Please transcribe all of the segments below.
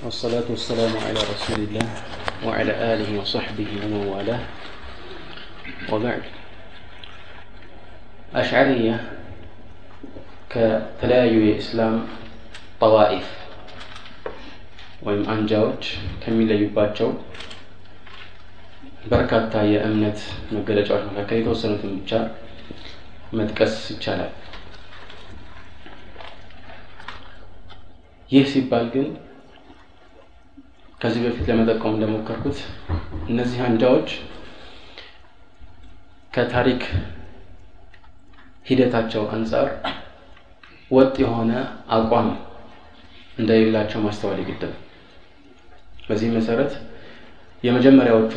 والصلاة والسلام على رسول الله وعلى آله وصحبه ومن والاه وبعد أشعرية ከተለያዩ የኢስላም ጠዋኢፍ ወይም አንጃዎች ከሚለዩባቸው በርካታ የእምነት መገለጫዎች መካከል የተወሰኑትን ብቻ መጥቀስ ይቻላል ይህ ሲባል ግን ከዚህ በፊት ለመጠቀም እንደሞከርኩት እነዚህ አንጃዎች ከታሪክ ሂደታቸው አንጻር ወጥ የሆነ አቋም እንደሌላቸው ማስተዋል ይግድም በዚህ መሰረት የመጀመሪያዎቹ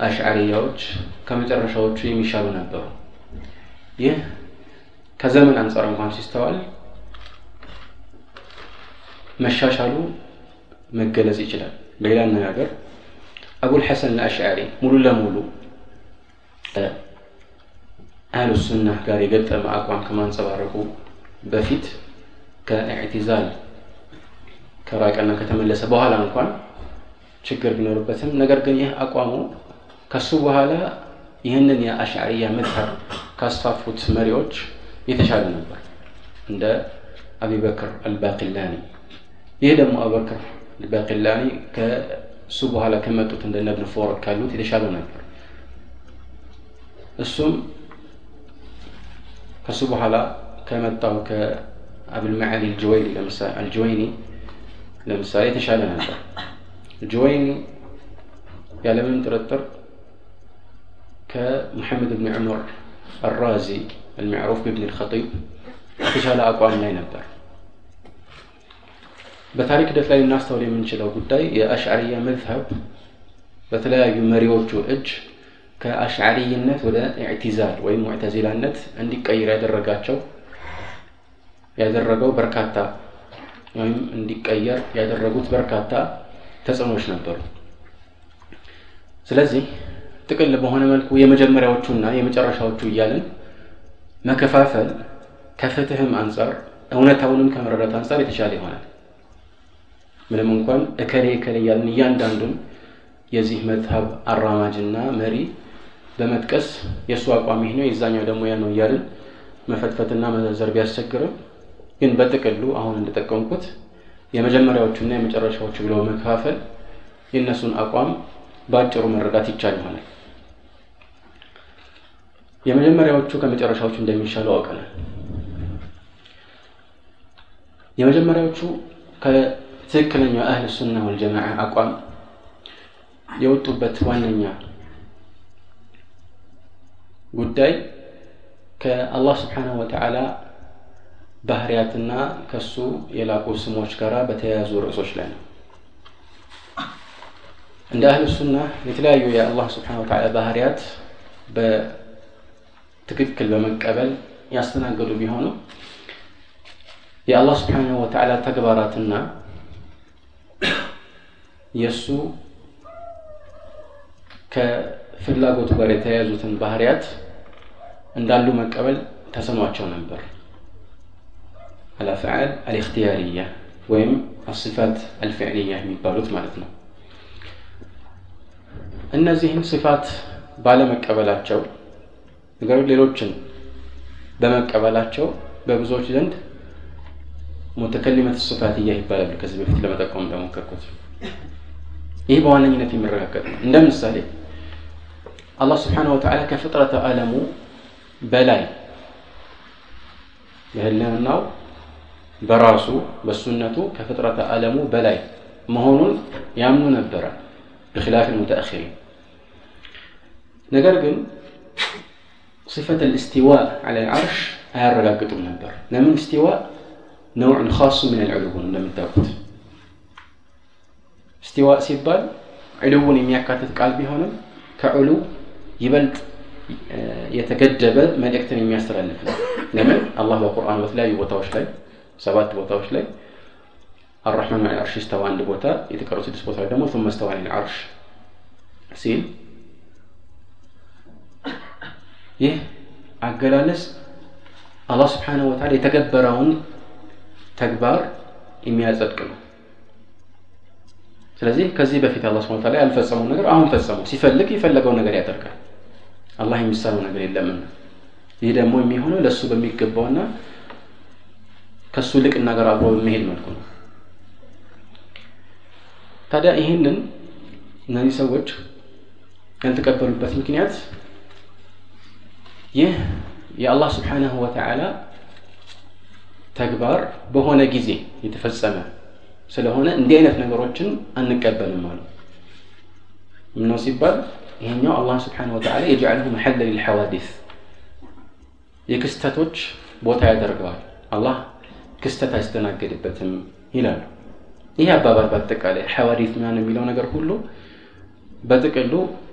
አሽዓሪያዎች ከመጨረሻዎቹ የሚሻሉ ነበሩ። ይህ ከዘመን አንጻር እንኳን ሲስተዋል መሻሻሉ መገለጽ ይችላል። በሌላ አነጋገር አቡል ሐሰን አልአሽዓሪ ሙሉ ለሙሉ አህሉ ሱና ጋር የገጠመ አቋም ከማንጸባረቁ በፊት ከኢዕቲዛል ከራቀና ከተመለሰ በኋላ እንኳን ችግር ቢኖርበትም ነገር ግን ይህ አቋሙ ከሱ በኋላ ይህንን የአሽዓሪያ መዝሀብ ካስፋፉት መሪዎች የተሻለ ነበር። እንደ አቢበክር አልባቂላኒ ይህ ደግሞ አቡበክር አልባቂላኒ ከሱ በኋላ ከመጡት እንደ ነብን ፎረክ ካሉት የተሻለ ነበር እሱም ከሱ በኋላ ከመጣው ከአብልመዓሊ አልጅወይኒ አልጅወይኒ ለምሳሌ የተሻለ ነበር ጅወይኒ ያለምንም ጥርጥር ከሙሐመድ ብን ዑመር አራዚ المعروف بابن الخطيب የተሻለ አቋም ላይ ነበር በታሪክ ሂደት ላይ ልናስተውል የምንችለው ጉዳይ የአሽዓሪያ መዝሀብ በተለያዩ መሪዎቹ እጅ ከአሽዓሪይነት ወደ ኢዕቲዛል ወይም ሙዕተዚላነት እንዲቀይር ያደረጋቸው ያደረገው በርካታ ወይም እንዲቀየር ያደረጉት በርካታ ተጽዕኖች ነበሩ። ስለዚህ ጥቅል በሆነ መልኩ የመጀመሪያዎቹና የመጨረሻዎቹ እያልን መከፋፈል ከፍትህም አንጻር እውነታውንም ከመረዳት አንጻር የተሻለ ይሆናል ምንም እንኳን እከሌ እከሌ እያልን እያንዳንዱን የዚህ መዝሀብ አራማጅና መሪ በመጥቀስ የእሱ አቋም ይህ ነው የዛኛው ደግሞ ያ ነው እያልን መፈትፈትና መዘርዘር ቢያስቸግርም ግን በጥቅሉ አሁን እንደጠቀምኩት የመጀመሪያዎቹና የመጨረሻዎቹ ብለው መከፋፈል የእነሱን አቋም በአጭሩ መረዳት ይቻል ይሆናል። የመጀመሪያዎቹ ከመጨረሻዎቹ እንደሚሻሉ አውቀናል። የመጀመሪያዎቹ ከትክክለኛው አህል ሱና ወልጀማዓ አቋም የወጡበት ዋነኛ ጉዳይ ከአላህ ስብሓንሁ ወተዓላ ባህርያትና ከሱ የላቁ ስሞች ጋር በተያያዙ ርዕሶች ላይ ነው። እንደ አህል ሱና የተለያዩ የአላህ ስብሓን ወተዓላ ባህርያት በትክክል በመቀበል ያስተናገዱ ቢሆኑ የአላህ ስብሓንሁ ወተዓላ ተግባራትና የእሱ ከፍላጎቱ ጋር የተያያዙትን ባህርያት እንዳሉ መቀበል ተሰኗቸው ነበር። አልአፍዓል አልእክትያርያ ወይም አስፋት አልፍዕልያ የሚባሉት ማለት ነው። እነዚህን ስፋት ባለመቀበላቸው ነገሩ ሌሎችን በመቀበላቸው በብዙዎች ዘንድ ሙተከሊመት ስፋትያ ይባላሉ ከዚህ በፊት ለመጠቆም እንደሞከርኩት ይህ በዋነኝነት የሚረጋገጥ ነው እንደ ምሳሌ አላህ ስብሓን ወተዓላ ከፍጥረተ ዓለሙ በላይ በህልናው በራሱ በሱነቱ ከፍጥረተ ዓለሙ በላይ መሆኑን ያምኑ ነበረ ብክላፍ ሙተአኪሪን ነገር ግን صفة الاستواء على العرش አያረጋግጡም ነበር ለምን استواء نوع خاص من العلو እንደምታውቁት استواء ሲባል ዕልውን የሚያካትት ቃል ቢሆንም ከዕሉ ይበልጥ የተገደበ መልእክትን የሚያስተላልፍ ነው ለምን አላህ በቁርአን በተለያዩ ቦታዎች ላይ ሰባት ቦታዎች ላይ አራሕማን ዐለ አርሽ ስተዋ አንድ ቦታ የተቀሩ ስድስት ቦታ ደግሞ ثم استوى على العرش ሲል ይህ አገላለጽ አላህ ስብሓንሁ ወተዓላ የተገበረውን ተግባር የሚያጸድቅ ነው። ስለዚህ ከዚህ በፊት አላህ ስብሐ ወተዓላ ያልፈጸመው ነገር አሁን ፈጸመው። ሲፈልግ የፈለገው ነገር ያደርጋል። አላህ የሚሳነው ነገር የለምና። ይህ ደግሞ የሚሆነው ለእሱ በሚገባውና ከእሱ ልቅና ጋር አብሮ በሚሄድ መልኩ ነው። ታዲያ ይህንን እነዚህ ሰዎች ያልተቀበሉበት ምክንያት ይህ የአላህ ስብሓንሁ ወተዓላ ተግባር በሆነ ጊዜ የተፈጸመ ስለሆነ እንዲህ አይነት ነገሮችን አንቀበልም አሉ። ምነው ሲባል? ይሄኛው አላህ ስብሓን ወተዓላ የጀዓልሁ መሐለ ሊልሐዋዲስ የክስተቶች ቦታ ያደርገዋል። አላህ ክስተት አይስተናገድበትም ይላሉ። ይህ አባባል በአጠቃላይ ሐዋዲት ምናምን የሚለው ነገር ሁሉ በጥቅሉ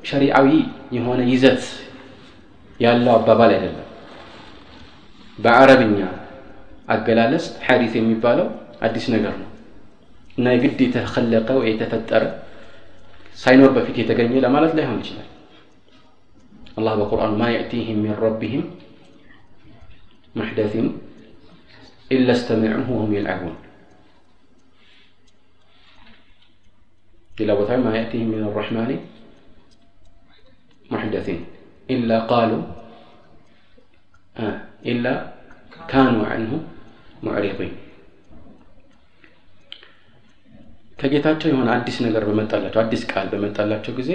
ሸሪዓዊ የሆነ ይዘት ያለው አባባል አይደለም። በአረብኛ አገላለጽ ሐዲስ የሚባለው አዲስ ነገር ነው። እና የግድ የተከለቀ ወይ የተፈጠረ ሳይኖር በፊት የተገኘ ለማለት ላይሆን ይችላል። አላህ በቁርአን ማ የእቲህም ሚን ረቢህም ሙሕደትን ኢላ እስተሚዑሁ ወሁም የልዓቡን ሌላ ቦታ ማ የእቲህም ሚን አራሕማኒ ሙሕደትን ኢላ ቃሉ ኢላ ካኑ ዐንሁ ሙዕሪضን ከጌታቸው የሆነ አዲስ ነገር በመጣላቸው አዲስ ቃል በመጣላቸው ጊዜ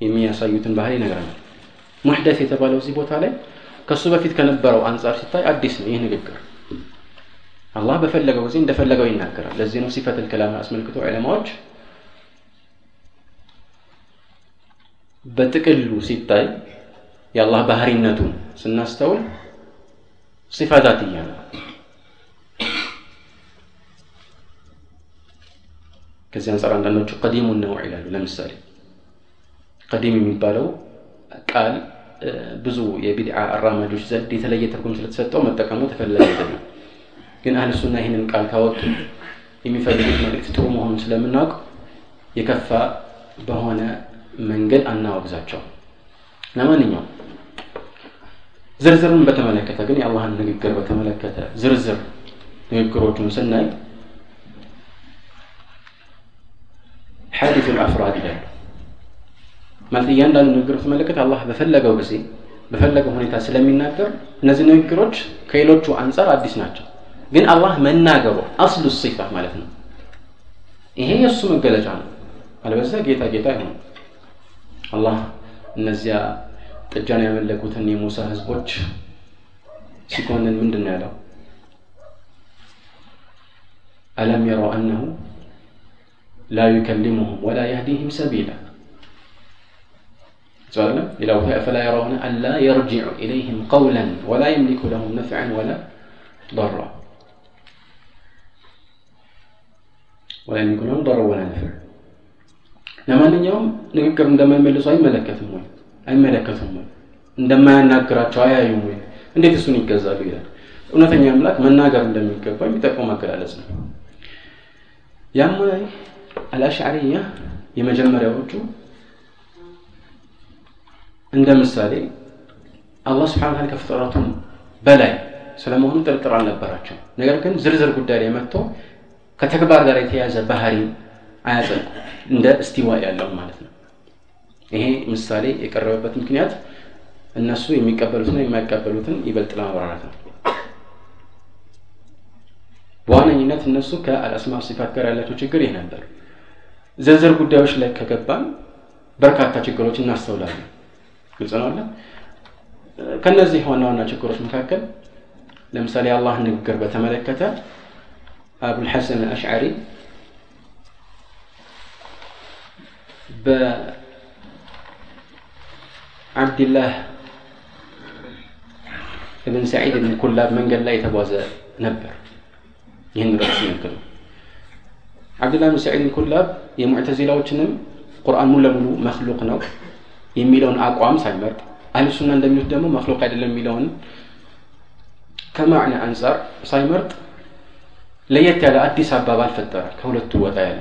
የሚያሳዩትን ባህል ይነግረናል። ሙሕደት የተባለው እዚህ ቦታ ላይ ከእሱ በፊት ከነበረው አንጻር ሲታይ አዲስ ነው ይህ ንግግር። አላህ በፈለገው ጊዜ እንደፈለገው ይናገራል። ለዚህ ነው ሲፈትል ከላም አስመልክቶ ዕለማዎች በጥቅሉ ሲታይ የአላህ ባህሪነቱን ስናስተውል ሲፋታትያ ነው ከዚህ አንጻር አንዳንዶቹ ቀዲሙን ነው ይላሉ። ለምሳሌ ቀዲም የሚባለው ቃል ብዙ የቢድዓ አራማጆች ዘንድ የተለየ ትርጉም ስለተሰጠው መጠቀሙ ተፈላጊ አይደለም። ግን አህል ይህንን ቃል ካወጡ የሚፈልጉት መልእክት ጥሩ መሆኑን ስለምናውቅ የከፋ በሆነ መንገድ አናወግዛቸው ለማንኛውም ዝርዝርን በተመለከተ? ግን የአላህን ንግግር በተመለከተ ዝርዝር ንግግሮቹን ስናይ ሐዲሱ ልአፍራድ ይላሉ። ማለት እያንዳንዱ ንግግር በተመለከተ አላህ በፈለገው ጊዜ በፈለገው ሁኔታ ስለሚናገር እነዚህ ንግግሮች ከሌሎቹ አንጻር አዲስ ናቸው። ግን አላህ መናገሩ አስሉ ሲፋ ማለት ነው። ይሄ የእሱ መገለጫ ነው። አለበዛ ጌታ ጌታ አይሆንም። አላህ እነዚያ ጥጃን ያመለኩትን የሙሳ ህዝቦች ሲኮንን ምንድን ነው ያለው አለም የረው አነሁ ላ ዩከሊሙሁም ወላ የህዲህም ሰቢላ سؤالنا إلى أفلا يرون ألا يرجع إليهم قولا ولا يملك لهم نفعا ولا ضرا ولا يملك لهم ضرا ولا نفع ለማንኛውም ንግግር እንደማይመልሱ አይመለከትም ወይ አይመለከቱም ወይ? እንደማያናግራቸው አያዩም ወይ? እንዴት እሱን ይገዛሉ ይላል። እውነተኛ አምላክ መናገር እንደሚገባ የሚጠቅመው አገላለጽ ነው። ያም ላይ አልአሽዓሪያ የመጀመሪያዎቹ እንደ ምሳሌ አላህ ስብሓን ታላ ከፍጥረቱም በላይ ስለመሆኑ ጥርጥር አልነበራቸው ነገር ግን ዝርዝር ጉዳይ ላይ መጥቶ ከተግባር ጋር የተያዘ ባህሪ አያጸድቁ እንደ እስቲዋ ያለው ማለት ነው ይሄ ምሳሌ የቀረበበት ምክንያት እነሱ የሚቀበሉትና የማይቀበሉትን ይበልጥ ለማብራራት ነው። በዋነኝነት እነሱ ከአልአስማ ሲፋት ጋር ያላቸው ችግር ይህ ነበር። ዝርዝር ጉዳዮች ላይ ከገባን በርካታ ችግሮች እናስተውላለን። ግልጽ ነው አለ ዋና ዋና ችግሮች መካከል ለምሳሌ የአላህ ንግግር በተመለከተ አቡልሐሰን አሽዓሪ በአብድላህ እብን ሰዒድ ብን ኩላብ መንገድ ላይ የተጓዘ ነበር ይህን ረት ሲነግሩ አብድላህ ብን ሰዒድ ብን ኩላብ የሙዕተዚላዎችንም ቁርአን ሙሉ ለሙሉ መክሉቅ ነው የሚለውን አቋም ሳይመርጥ አህልሱና እንደሚሉት ደግሞ መክሉቅ አይደለም የሚለውን ከማዕነ አንጻር ሳይመርጥ ለየት ያለ አዲስ አባባል ፈጠረ ከሁለቱ ወጣ ያለ።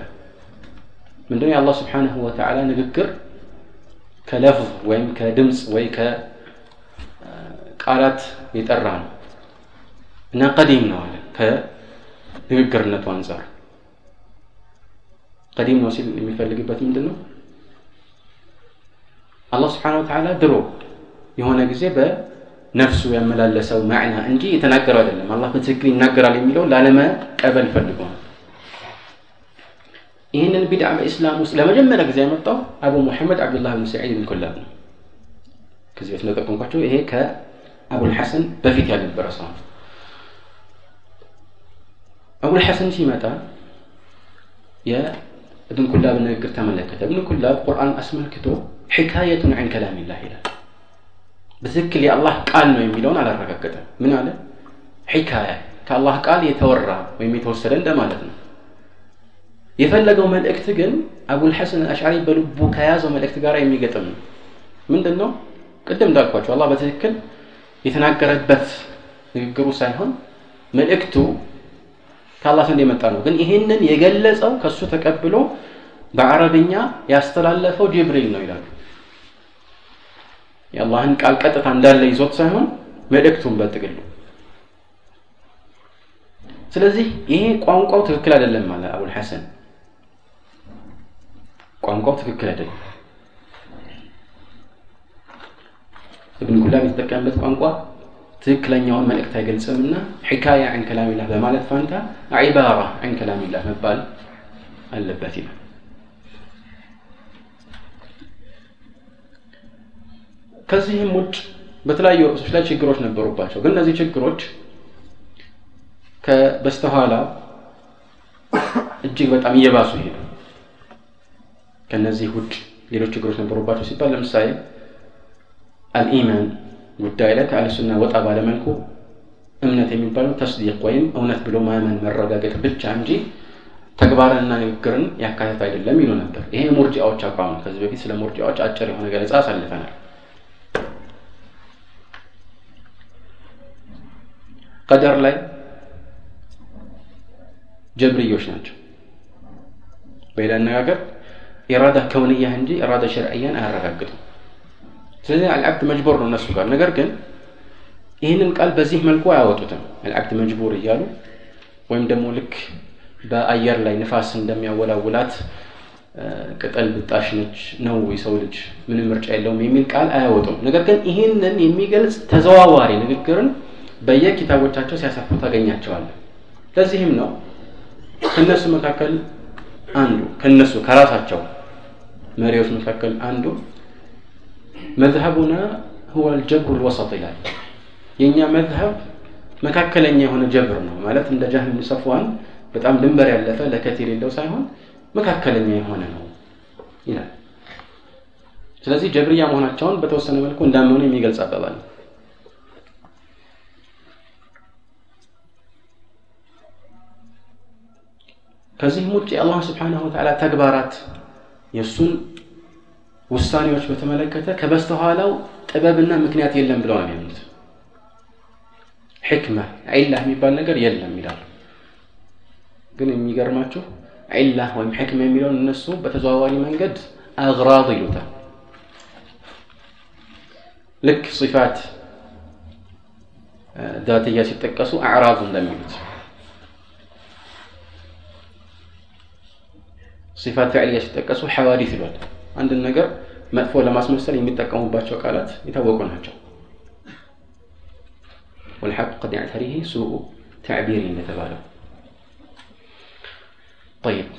ምንድነው? የአላህ ስብሓንሁ ወተዓላ ንግግር ከለፍዝ ወይም ከድምፅ ወይ ከቃላት የጠራ ነው እና ቀዲም ነው አለ ከንግግርነቱ አንጻር ቀዲም ነው ሲል የሚፈልግበት ምንድን ነው? አላህ ስብሓነሁ ወተዓላ ድሮ የሆነ ጊዜ በነፍሱ ያመላለሰው ማዕና እንጂ የተናገረው አይደለም። አላህ በትክክል ይናገራል የሚለው ላለመቀበል ፈልጎ ነው። ይህንን ቢድዓ በኢስላም ውስጥ ለመጀመሪያ ጊዜ ያመጣው አቡ ሙሐመድ አብዱላህ ብን ሰዒድ ብን ኩላብ ነው። ከዚህ በፊት እንደጠቆምኳቸው ይሄ ከአቡል ሐሰን በፊት ያልነበረ ሰው ነው። አቡል ሐሰን ሲመጣ የእብን ኩላብ ንግግር ተመለከተ። እብን ኩላብ ቁርአን አስመልክቶ ሕካየቱን ዐን ከላሚላህ ይላል። በትክክል የአላህ ቃል ነው የሚለውን አላረጋገጠም። ምን አለ? ሕካያ ከአላህ ቃል የተወራ ወይም የተወሰደ እንደማለት ነው። የፈለገው መልእክት ግን አቡል ሐሰን አሽዓሪ በልቡ ከያዘው መልእክት ጋር የሚገጥም ነው። ምንድን ነው? ቅድም እንዳልኳቸው አላህ በትክክል የተናገረበት ንግግሩ ሳይሆን መልእክቱ ከአላህ ዘንድ የመጣ ነው። ግን ይህንን የገለጸው ከእሱ ተቀብሎ በአረብኛ ያስተላለፈው ጅብሪል ነው ይላሉ። የአላህን ቃል ቀጥታ እንዳለ ይዞት ሳይሆን መልእክቱን በጥቅሉ። ስለዚህ ይሄ ቋንቋው ትክክል አይደለም አለ አቡል ሐሰን። ቋንቋው ትክክል አይደለም። እብን ኩላብ የተጠቀመበት ቋንቋ ትክክለኛውን መልእክት አይገልጽምና ሕካያ ዐን ከላሚላህ በማለት ፋንታ ዒባራ ዐን ከላሚላህ መባል አለበት ይላል። ከዚህም ውጭ በተለያዩ ርዕሶች ላይ ችግሮች ነበሩባቸው። ግን እነዚህ ችግሮች ከበስተኋላ እጅግ በጣም እየባሱ ሄዱ። ከነዚህ ውጭ ሌሎች ችግሮች ነበሩባቸው ሲባል ለምሳሌ አልኢማን ጉዳይ ላይ ከአልሱና ወጣ ባለመልኩ እምነት የሚባለው ተስዲቅ ወይም እውነት ብሎ ማመን መረጋገጥ ብቻ እንጂ ተግባርንና ንግግርን ያካተት አይደለም ይሉ ነበር። ይሄ ሙርጂአዎች አቋም ነው። ከዚህ በፊት ስለ ሙርጂአዎች አጭር የሆነ ገለጻ አሳልፈናል። ቀደር ላይ ጀብርዮች ናቸው። በሌላ አነጋገር ኢራዳ ከውንያህ እንጂ ኢራዳ ሸርዕያን አያረጋግጡም። ስለዚህ አልዓብድ መጅቡር ነው እነሱ ጋር። ነገር ግን ይህንን ቃል በዚህ መልኩ አያወጡትም። አልዓብድ መጅቡር እያሉ ወይም ደግሞ ልክ በአየር ላይ ንፋስ እንደሚያወላውላት ቅጠል ብጣሽ ነች ነው የሰው ልጅ ምንም ምርጫ የለውም የሚል ቃል አያወጡም። ነገር ግን ይህንን የሚገልጽ ተዘዋዋሪ ንግግርን በየኪታቦቻቸው ሲያሰፉ ታገኛቸዋለን። ለዚህም ነው ከነሱ መካከል አንዱ ከነሱ ከራሳቸው መሪዎች መካከል አንዱ መዝሀቡና ሁወ አልጀብሩ ልወሰጥ ይላል። የእኛ መዝሀብ መካከለኛ የሆነ ጀብር ነው ማለት እንደ ጃህል ብን ሰፍዋን በጣም ድንበር ያለፈ ለከት የሌለው ሳይሆን መካከለኛ የሆነ ነው ይላል። ስለዚህ ጀብርያ መሆናቸውን በተወሰነ መልኩ እንዳመኑ የሚገልጽ አባባል ነው። ከዚህም ውጭ የአላህ ስብሓነሁ ወተዓላ ተግባራት የእሱን ውሳኔዎች በተመለከተ ከበስተኋላው ጥበብና ምክንያት የለም ብለው ነው የሚያምኑት። ሕክማ ዒላህ የሚባል ነገር የለም ይላሉ። ግን የሚገርማችሁ ዒላህ ወይም ሕክማ የሚለውን እነሱ በተዘዋዋሪ መንገድ አግራድ ይሉታል። ልክ ሲፋት ዛትያ ሲጠቀሱ አዕራዙ እንደሚሉት ሲፋት ፊዕልያ ሲጠቀሱ ሐዋዲት ይሏል። አንድን ነገር መጥፎ ለማስመሰል የሚጠቀሙባቸው ቃላት የታወቁ ናቸው። ወልሐቅ ቀድ ያዕተሪህ ሱኡ ተዕቢር እንደተባለው ጠይብ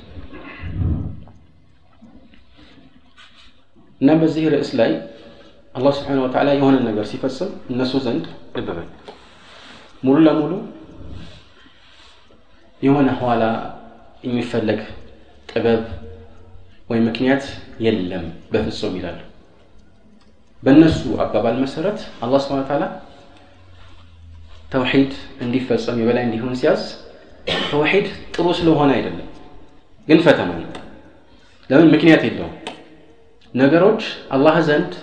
እና በዚህ ርዕስ ላይ አላህ ስብሓነሁ ወተዓላ የሆነ ነገር ሲፈጽም እነሱ ዘንድ ልብ በል ሙሉ ለሙሉ የሆነ ኋላ የሚፈለግ ጥበብ ወይም ምክንያት የለም በፍጹም ይላሉ። በእነሱ አባባል መሰረት አላህ ስብሐነ ወተዓላ ተውሂድ እንዲፈጸም የበላይ እንዲሆን ሲያዝ ተውሂድ ጥሩ ስለሆነ አይደለም፣ ግን ፈተና ነው። ለምን? ምክንያት የለውም። ነገሮች አላህ ዘንድ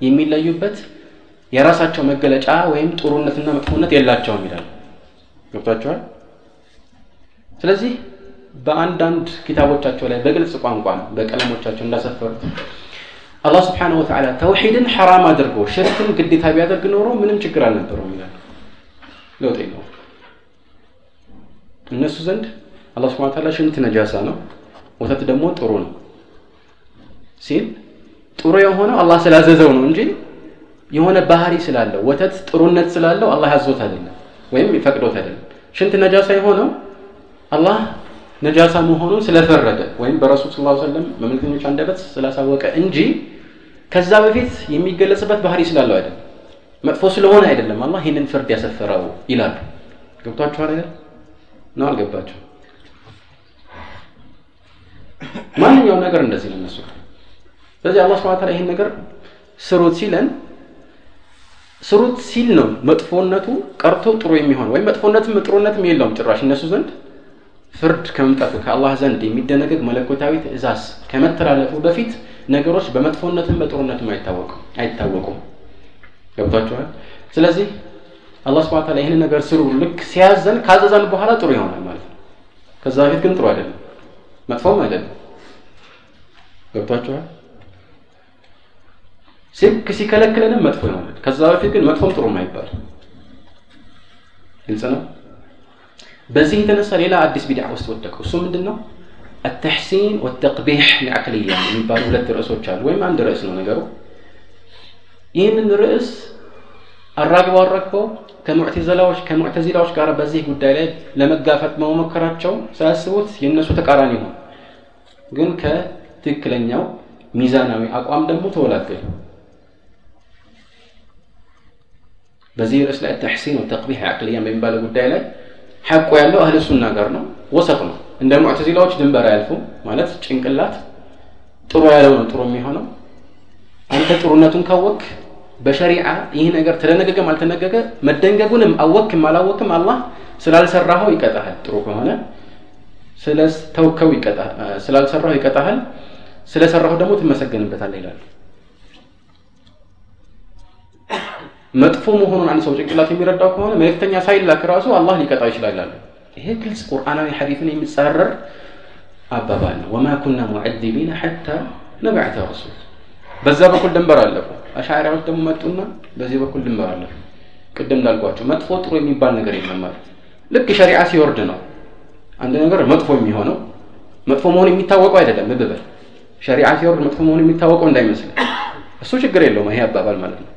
የሚለዩበት የራሳቸው መገለጫ ወይም ጥሩነትና መጥፎነት የላቸውም ይላሉ። ገብቷቸዋል? ስለዚህ በአንዳንድ ኪታቦቻቸው ላይ በግልጽ ቋንቋ በቀለሞቻቸው እንዳሰፈሩት አላህ ስብሓነሁ ወተዓላ ተውሂድን ሐራም አድርጎ ሽርክን ግዴታ ቢያደርግ ኖሮ ምንም ችግር አልነበረውም ይላሉ። ለውጥ የለውም። እነሱ ዘንድ አላህ ስብሓነሁ ወተዓላ ሽንት ነጃሳ ነው፣ ወተት ደግሞ ጥሩ ነው ሲል ጥሩ የሆነው አላህ ስላዘዘው ነው እንጂ የሆነ ባህሪ ስላለው ወተት ጥሩነት ስላለው አላህ ያዞት አይደለም ወይም ይፈቅዶት አይደለም ሽንት ነጃሳ የሆነው አላህ ነጃሳ መሆኑን ስለፈረደ ወይም በረሱል ስ ሰለም በመልክተኞች አንደበት ስላሳወቀ እንጂ ከዛ በፊት የሚገለጽበት ባህሪ ስላለው አይደለም። መጥፎ ስለሆነ አይደለም። አላህ ይህንን ፍርድ ያሰፈረው ይላሉ። ገብቷችኋል አይደል? ነው አልገባቸው ማንኛውም ነገር እንደዚህ ነው እነሱ። ስለዚህ አላህ ስብሐ ተዓላ ይህን ነገር ስሩት ሲለን ስሩት ሲል ነው መጥፎነቱ ቀርቶ ጥሩ የሚሆን ወይም መጥፎነትም ጥሩነትም የለውም ጭራሽ እነሱ ዘንድ ፍርድ ከመምጣቱ ከአላህ ዘንድ የሚደነገግ መለኮታዊ ትእዛዝ ከመተላለፉ በፊት ነገሮች በመጥፎነትም በጥሩነትም አይታወቁም። ገብቷችኋል? ስለዚህ አላህ ስብሐ ተዓላ ይህንን ነገር ስሩ። ልክ ሲያዘን ካዘዘን በኋላ ጥሩ ይሆናል ማለት ነው። ከዛ በፊት ግን ጥሩ አይደለም። መጥፎም አይደለም። ገብቷችኋል? ልክ ሲከለክለንም መጥፎ ይሆናል። ከዛ በፊት ግን መጥፎም ጥሩም አይባል ግልጽ ነው በዚህ የተነሳ ሌላ አዲስ ቢድዓ ውስጥ ወደቀው። እሱ ምንድን ነው አተሕሲን ወተቅቢሕ ለአቅልያ የሚባሉ ሁለት ርዕሶች አሉ ወይም አንድ ርዕስ ነው ነገሩ። ይህንን ርዕስ አራግበው አራግበው ከሙዕተዘላዎች ከሙዕተዚላዎች ጋር በዚህ ጉዳይ ላይ ለመጋፈጥ መሞከራቸው ሳያስቡት የእነሱ ተቃራኒ ሆን ግን ከትክክለኛው ሚዛናዊ አቋም ደግሞ ተወላገዱ በዚህ ርዕስ ላይ ተሕሲን ወተቅቢሕ አቅልያ በሚባለው ጉዳይ ላይ ሐቁ ያለው አህል ሱና ጋር ነው። ወሰጥ ነው። እንደ ሙዕተዚላዎች ድንበር አያልፉም። ማለት ጭንቅላት ጥሩ ያለው ነው ጥሩ የሚሆነው። አንተ ጥሩነቱን ካወክ በሸሪዓ ይህ ነገር ተደነገገም አልተደነገገ መደንገጉንም አወክም አላወክም አላህ ስላልሰራኸው ይቀጣሃል። ጥሩ ከሆነ ስለተውከው ስላልሰራው ይቀጣሃል። ስለሰራኸው ደግሞ ትመሰገንበታለህ ይላሉ መጥፎ መሆኑን አንድ ሰው ጭንቅላት የሚረዳው ከሆነ መልእክተኛ ሳይላክ ራሱ አላህ ሊቀጣው ይችላል ይሄ ግልጽ ቁርአናዊ ሐዲትን የሚጻረር አባባል ነው። ወማ ኩና ሙዐዚቢነ ሐታ ነብዐተ ረሱል። በዛ በኩል ድንበር አለፉ። አሻዕሪያዎች ደግሞ መጡና በዚህ በኩል ድንበር አለፉ። ቅድም እንዳልኳቸው መጥፎ ጥሩ የሚባል ነገር የለም ማለት። ልክ ሸሪዓ ሲወርድ ነው አንድ ነገር መጥፎ የሚሆነው። መጥፎ መሆኑ የሚታወቀው አይደለም ልብ በል። ሸሪዓ ሲወርድ መጥፎ መሆኑ የሚታወቀው እንዳይመስል እሱ ችግር የለውም ይሄ አባባል ማለት ነው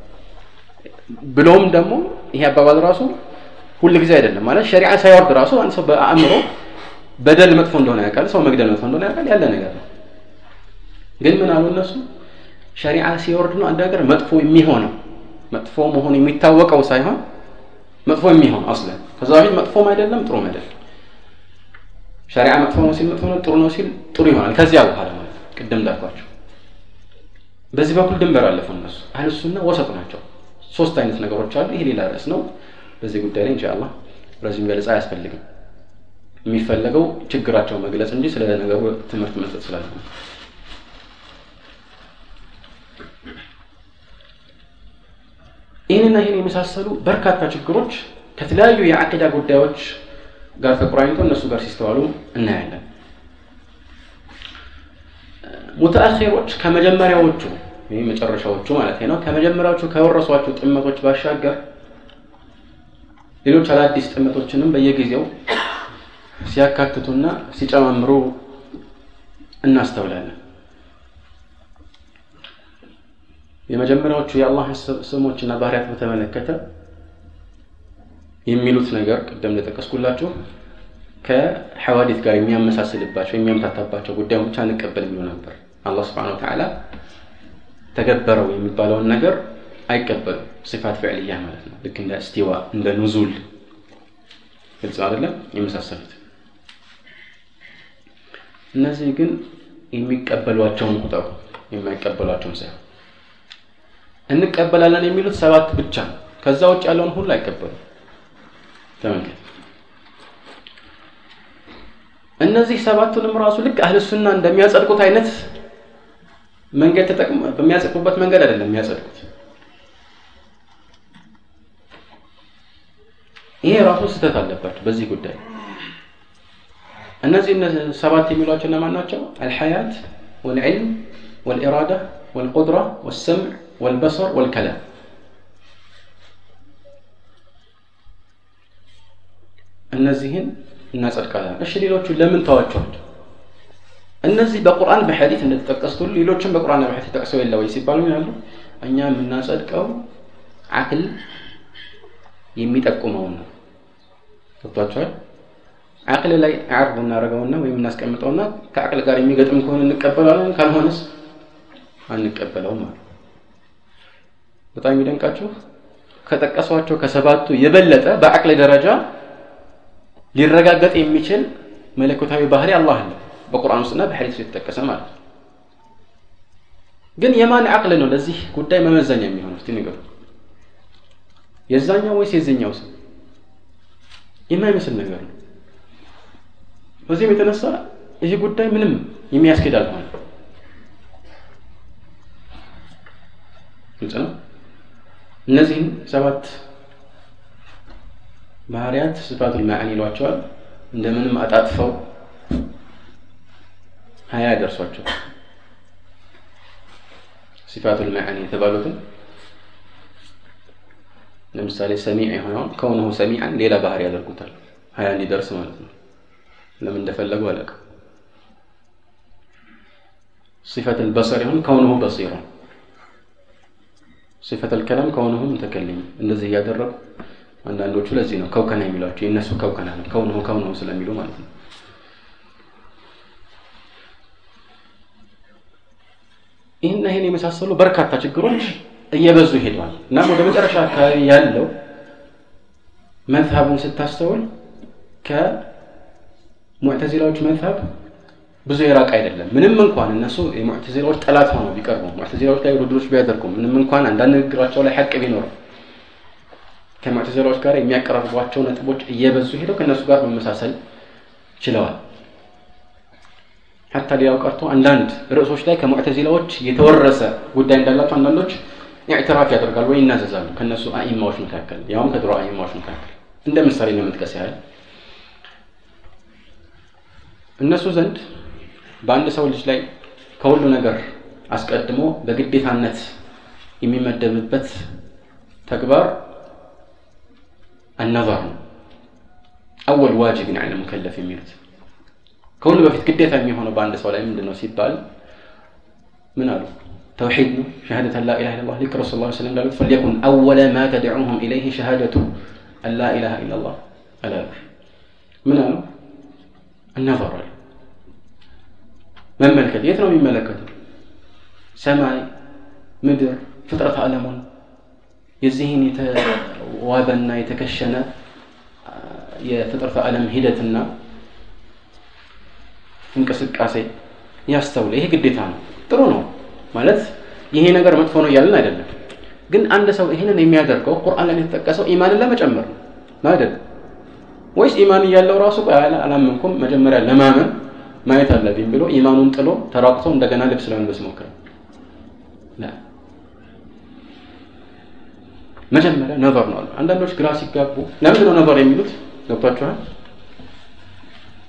ብሎም ደግሞ ይሄ አባባል ራሱ ሁል ጊዜ አይደለም ማለት ሸሪዓ ሳይወርድ ራሱ አንድ ሰው በአእምሮ በደል መጥፎ እንደሆነ ያውቃል ሰው መግደል መጥፎ እንደሆነ ያውቃል ያለ ነገር ነው። ግን ምን አሉ እነሱ? ሸሪዓ ሲወርድ ነው አንድ ነገር መጥፎ የሚሆነው። መጥፎ መሆኑ የሚታወቀው ሳይሆን መጥፎ የሚሆን አስለን ከዛ በፊት መጥፎም አይደለም ጥሩም አይደለም። ሸሪዓ መጥፎ ነው ሲል መጥፎ ነው ጥሩ ነው ሲል ጥሩ ይሆናል። ከዚያ በኋላ ማለት ቅድም እንዳልኳቸው በዚህ በኩል ድንበር አለፉ እነሱ። አህልሱና ወሰጥ ናቸው ሶስት አይነት ነገሮች አሉ። ይሄ ሌላ ርዕስ ነው። በዚህ ጉዳይ ላይ ኢንሻአላህ ረዥም ገለጻ አያስፈልግም። የሚፈለገው ችግራቸው መግለጽ እንጂ ስለ ነገሩ ትምህርት መስጠት ስላለ ይህንና ይህን የመሳሰሉ በርካታ ችግሮች ከተለያዩ የአቂዳ ጉዳዮች ጋር ተቆራኝቶ እነሱ ጋር ሲስተዋሉ እናያለን። ሙተአኺሮች ከመጀመሪያዎቹ ወይም መጨረሻዎቹ ማለት ነው። ከመጀመሪያዎቹ ከወረሷቸው ጥመቶች ባሻገር ሌሎች አዳዲስ ጥመቶችንም በየጊዜው ሲያካትቱና ሲጨማምሩ እናስተውላለን። የመጀመሪያዎቹ የአላህን ስሞችና ባህሪያት በተመለከተ የሚሉት ነገር ቅደም እንደጠቀስኩላችሁ ከሐዋዲት ጋር የሚያመሳስልባቸው የሚያምታታባቸው ጉዳዮች አንቀበል የሚሉ ነበር። አላህ ስብሓን ወተዓላ ተገበረው የሚባለውን ነገር አይቀበሉም። ሲፋት ፍዕልያ ማለት ነው። ልክ እንደ እስቲዋ እንደ ኑዙል። ግልጽ አይደለም? የመሳሰሉት። እነዚህ ግን የሚቀበሏቸውን ቁጠሩ የማይቀበሏቸውን ሳይሆን። እንቀበላለን የሚሉት ሰባት ብቻ ነው። ከዛ ውጭ ያለውን ሁሉ አይቀበሉም። ተመልከት። እነዚህ ሰባቱንም ራሱ ልክ አህልሱና እንደሚያጸድቁት አይነት መንገድ ተጠቅሞ በሚያጸድቁበት መንገድ አይደለም የሚያጸድቁት ይሄ ራሱ ስህተት አለባቸው በዚህ ጉዳይ። እነዚህ ሰባት የሚሏቸው እነማን ናቸው? አልሐያት ወልዕልም ወልኢራዳ ወልቁድራ ወሰምዕ ወልበሰር ወልከላም። እነዚህን እናጸድቃለን። እሺ ሌሎቹ ለምን ተዋቸዋቸው እነዚህ በቁርአን በሐዲት እንደተጠቀሱት ሌሎችም በቁርአን በሐዲት ተጠቅሰው የለ ወይ ሲባሉ ይላሉ። እኛ የምናጸድቀው አቅል የሚጠቁመውን ነው። ገብቷቸዋል አቅል ላይ አርብ እናደርገውና ወይም እናስቀምጠውና ከአቅል ጋር የሚገጥም ከሆነ እንቀበላለን ካልሆነስ አንቀበለውም ማለት በጣም የሚደንቃችሁ ከጠቀሷቸው ከሰባቱ የበለጠ በአቅል ደረጃ ሊረጋገጥ የሚችል መለኮታዊ ባህሪ አላህ አለ በቁርአን ውስጥና በሐዲስ የተጠቀሰ ማለት ነው። ግን የማን አቅል ነው ለዚህ ጉዳይ መመዘኛ የሚሆነው? እስቲ ንገሩ የዛኛው ወይስ የዚህኛው ሰው የማይመስል ነገር ነው። በዚህም የተነሳ ይህ ጉዳይ ምንም የሚያስኬድ አልሆነ ግልጽ ነው? እነዚህን ሰባት ባህሪያት ስፋቱል ማዕኒ ይሏቸዋል። እንደምንም አጣጥፈው ሀያ ያደርሷቸው ሲፋቱል ማዕኒ የተባሉትን ለምሳሌ ሰሚዕ የሆነውን ከውነሁ ሰሚዓን ሌላ ባህሪ ያደርጉታል ሀያ እንዲደርስ ማለት ነው ለምን እንደፈለጉ አላውቅም صفة البصر يهون كونه بصيرا صفة الكلام كونه متكلم እንደዚህ እያደረጉ አንዳንዶቹ ለዚህ ነው ከውከና የሚሏቸው የእነሱ ከውከና ነው ከውነሁ ከውነሁ ስለሚሉ ማለት ነው ይህና ይህን የመሳሰሉ በርካታ ችግሮች እየበዙ ሄደዋል። እና ወደ መጨረሻ አካባቢ ያለው መዝሀቡን ስታስተውል ከሙዕተዚላዎች መዝሀብ ብዙ የራቅ አይደለም። ምንም እንኳን እነሱ የሙዕተዚላዎች ጠላት ሆነው ቢቀርቡ ሙዕተዚላዎች ላይ ውድድሮች ቢያደርጉ ምንም እንኳን አንዳንድ ንግግራቸው ላይ ሐቅ ቢኖረው ከሙዕተዚላዎች ጋር የሚያቀራርቧቸው ነጥቦች እየበዙ ሄደው ከእነሱ ጋር መመሳሰል ችለዋል ሀታ ሌላው ቀርቶ አንዳንድ ርዕሶች ላይ ከሙዕተዚላዎች የተወረሰ ጉዳይ እንዳላቸው አንዳንዶች ኢዕትራፍ ያደርጋሉ ወይ ይናዘዛሉ ከእነሱ አኢማዎች መካከል ያውም ከድሮ አኢማዎች መካከል። እንደ ምሳሌ ለመጥቀስ ያህል። እነሱ ዘንድ በአንድ ሰው ልጅ ላይ ከሁሉ ነገር አስቀድሞ በግዴታነት የሚመደብበት ተግባር አነዛር ነው። አወል ዋጅብን ዐለ ሙከለፍ የሚሉት ከሁሉ በፊት ግዴታ የሚሆነው በአንድ ሰው ላይ ምንድን ነው ሲባል ምን አሉ? ተውሒድ ነው ሸሃደት ላ ኢላሃ ኢላላህ ልክ ረሱል ላ ስለም እንዳሉት ፈልየኩን አወለ ማ ተድዑሁም ኢለይህ ሸሃደቱ አን ላ ኢላሃ ኢላላህ አላሉ። ምን አሉ? እነዘር አሉ። መመልከት የት ነው የሚመለከተው? ሰማይ ምድር ፍጥረት ዓለሙን የዚህን የተዋበና የተከሸነ የፍጥረት ዓለም ሂደትና እንቅስቃሴ ያስተውለ ይሄ ግዴታ ነው። ጥሩ ነው ማለት ይሄ ነገር መጥፎ ነው እያለን አይደለም። ግን አንድ ሰው ይህንን የሚያደርገው ቁርአን ላይ የተጠቀሰው ኢማንን ለመጨመር ነው አይደለም ወይስ ኢማን እያለው ራሱ አላመንኩም መጀመሪያ ለማመን ማየት አለብኝ ብሎ ኢማኑን ጥሎ ተራቁቶ እንደገና ልብስ ለመልበስ ሞክረ መጀመሪያ ነበር ነው አንዳንዶች ግራ ሲጋቡ ለምንድን ነው ነበር የሚሉት? ገብቷችኋል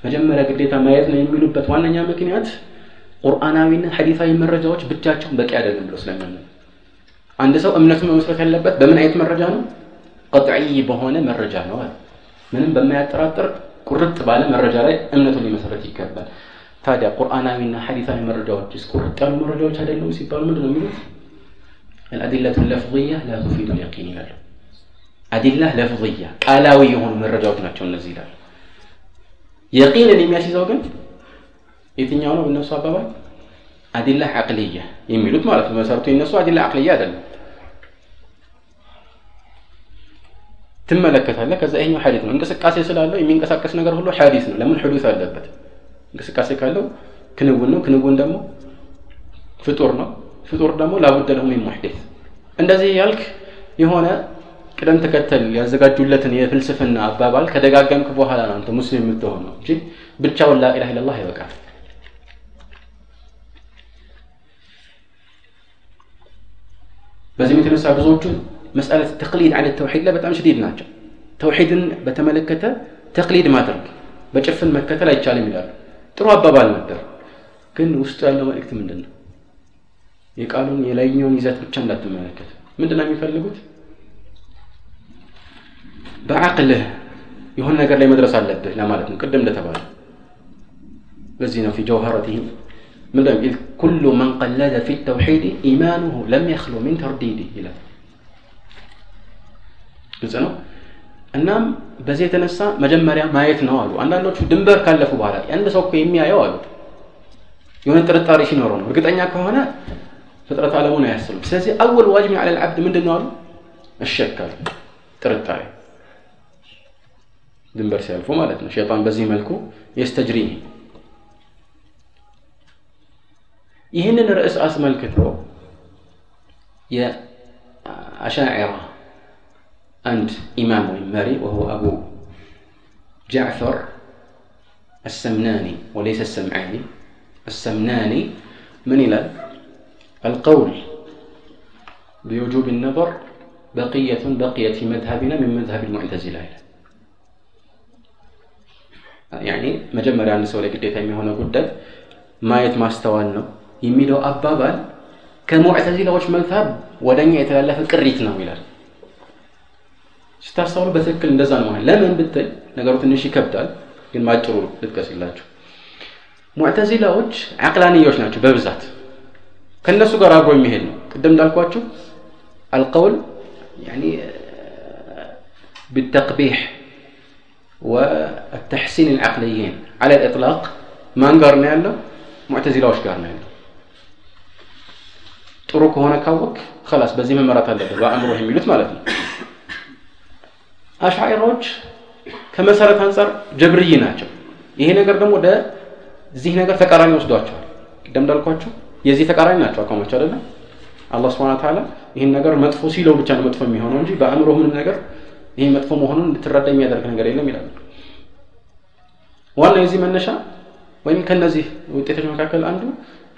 መጀመሪያ ግዴታ ማየት ነው የሚሉበት ዋነኛ ምክንያት ቁርአናዊና ሐዲታዊ መረጃዎች ብቻቸውን በቂ አይደለም ብሎ ስለሚያምኑ አንድ ሰው እምነቱን መመስረት ያለበት በምን አይነት መረጃ ነው? ቀጥዒ በሆነ መረጃ ነው። ምንም በማያጠራጥር ቁርጥ ባለ መረጃ ላይ እምነቱን ሊመሰረት ይገባል። ታዲያ ቁርአናዊና መረጃዎች መረጃዎችስ ቁርጥ ያሉ መረጃዎች አይደሉም ሲባሉ ምንድን ነው የሚሉት? አልአዲለቱ ለፍያ ላ ቱፊዱ ልያቂን ይላሉ። አዲላ ለፍያ ቃላዊ የሆኑ መረጃዎች ናቸው እነዚህ ይላሉ። የቂንን የሚያስይዘው ግን የትኛው ነው? እነሱ አባባል አዲላ አቅልያ የሚሉት ማለት ነው። መሰረቱ የነሱ አዲላ አቅልያ አይደለም። ትመለከታለህ። ከዛ ይሄኛው ሐዲስ ነው። እንቅስቃሴ ስላለው የሚንቀሳቀስ ነገር ሁሉ ሐዲስ ነው። ለምን ሕዱስ አለበት? እንቅስቃሴ ካለው ክንውን ነው። ክንውን ደግሞ ፍጡር ነው። ፍጡር ደግሞ ላቡደ ለሁ ሚን ሙሕዲት እንደዚህ ያልክ የሆነ ቅደም ተከተል ያዘጋጁለትን የፍልስፍና አባባል ከደጋገምክ በኋላ ነው አንተ ሙስሊም የምትሆነው እንጂ ብቻውን ላኢላha ኢላላህ ይበቃል በዚህም የተነሳ ብዙዎቹ መስአለት ተቅሊድ አለ ተውሒድ ላይ በጣም ሽዲድ ናቸው። ተውሒድን በተመለከተ تقليد ማድረግ በጭፍን መከተል አይቻልም ይላሉ። ጥሩ አባባል ነበር። ግን ውስጡ ያለው መልእክት ምንድን ነው የቃሉን የላይኛውን ይዘት ብቻ እንዳትመለከት። ምንድን ነው የሚፈልጉት በአቅልህ የሆነ ነገር ላይ መድረስ አለብህ ለማለት ነው ቅድም እንደተባለ በዚህ ነው في جوهرتهم ምንድነው إذ كل من قلد في التوحيد إيمانه لم يخل من ترديد ይላል ግልጽ ነው እናም በዚህ የተነሳ መጀመሪያ ማየት ነው አሉ። አንዳንዶቹ ድንበር ካለፉ በኋላ አንድ ሰው እኮ የሚያየው አሉ። የሆነ ጥርጣሬ ሲኖረው ነው። እርግጠኛ ከሆነ ፍጥረት ዓለሙን አያስሉም ስለዚህ አወል ዋጅብ ዐለ ልዓብድ ምንድን ነው አሉ። እሸካሉ ጥርጣሬ ድንበር ሲያልፉ ማለት ነው። بزي በዚህ መልኩ የስተጅሪህ ይህንን ርዕስ አስመልክቶ يا አንድ ኢማም ወይም መሪ ወሁ አቡ ጃዕፈር السمناني وليس السمعاني السمناني من إلى القول بوجوب النظر بقية بقيت في مذهبنا من مذهب المعتزلة መጀመሪያ አንድ ሰው ላይ ግዴታ የሚሆነው ጉዳይ ማየት ማስተዋል ነው የሚለው አባባል ከሙዕተዚላዎች መዝሀብ ወደኛ የተላለፈ ቅሪት ነው ይላል። ስታስተውሉ በትክክል እንደዛ ነው። ለምን ብትል ነገሩ ትንሽ ይከብዳል፣ ግን ማጭሩ ልጥቀስላችሁ። ሙዕተዚላዎች አቅላንያዎች ናቸው በብዛት ከእነሱ ጋር አብሮ የሚሄድ ነው። ቅድም እንዳልኳችሁ አልቀውል ቢተቅቢህ? والتحسين العقليين على الإطلاق ما انقرنا ያለው ሙዕተዚላዎች ጋር ነው ያለው ጥሩ ከሆነ ካወቅ خلاص በዚህ መመራት አለበት በአእምሮ የሚሉት ማለት ነው አሻዒራዎች ከመሰረት አንጻር ጀብርይ ናቸው ይሄ ነገር ደግሞ ወደ እዚህ ነገር ተቃራኒ ወስዷቸዋል ቅደም እንዳልኳችሁ የዚህ ተቃራኒ ናቸው አቋማቸው አይደለም አላህ ስብሐነ ተዓላ ይህን ነገር መጥፎ ሲለው ብቻ ነው መጥፎ የሚሆነው እንጂ በአእምሮ ምንም ነገር ይህ መጥፎ መሆኑን እንድትረዳ የሚያደርግ ነገር የለም ይላሉ። ዋና የዚህ መነሻ ወይም ከነዚህ ውጤቶች መካከል አንዱ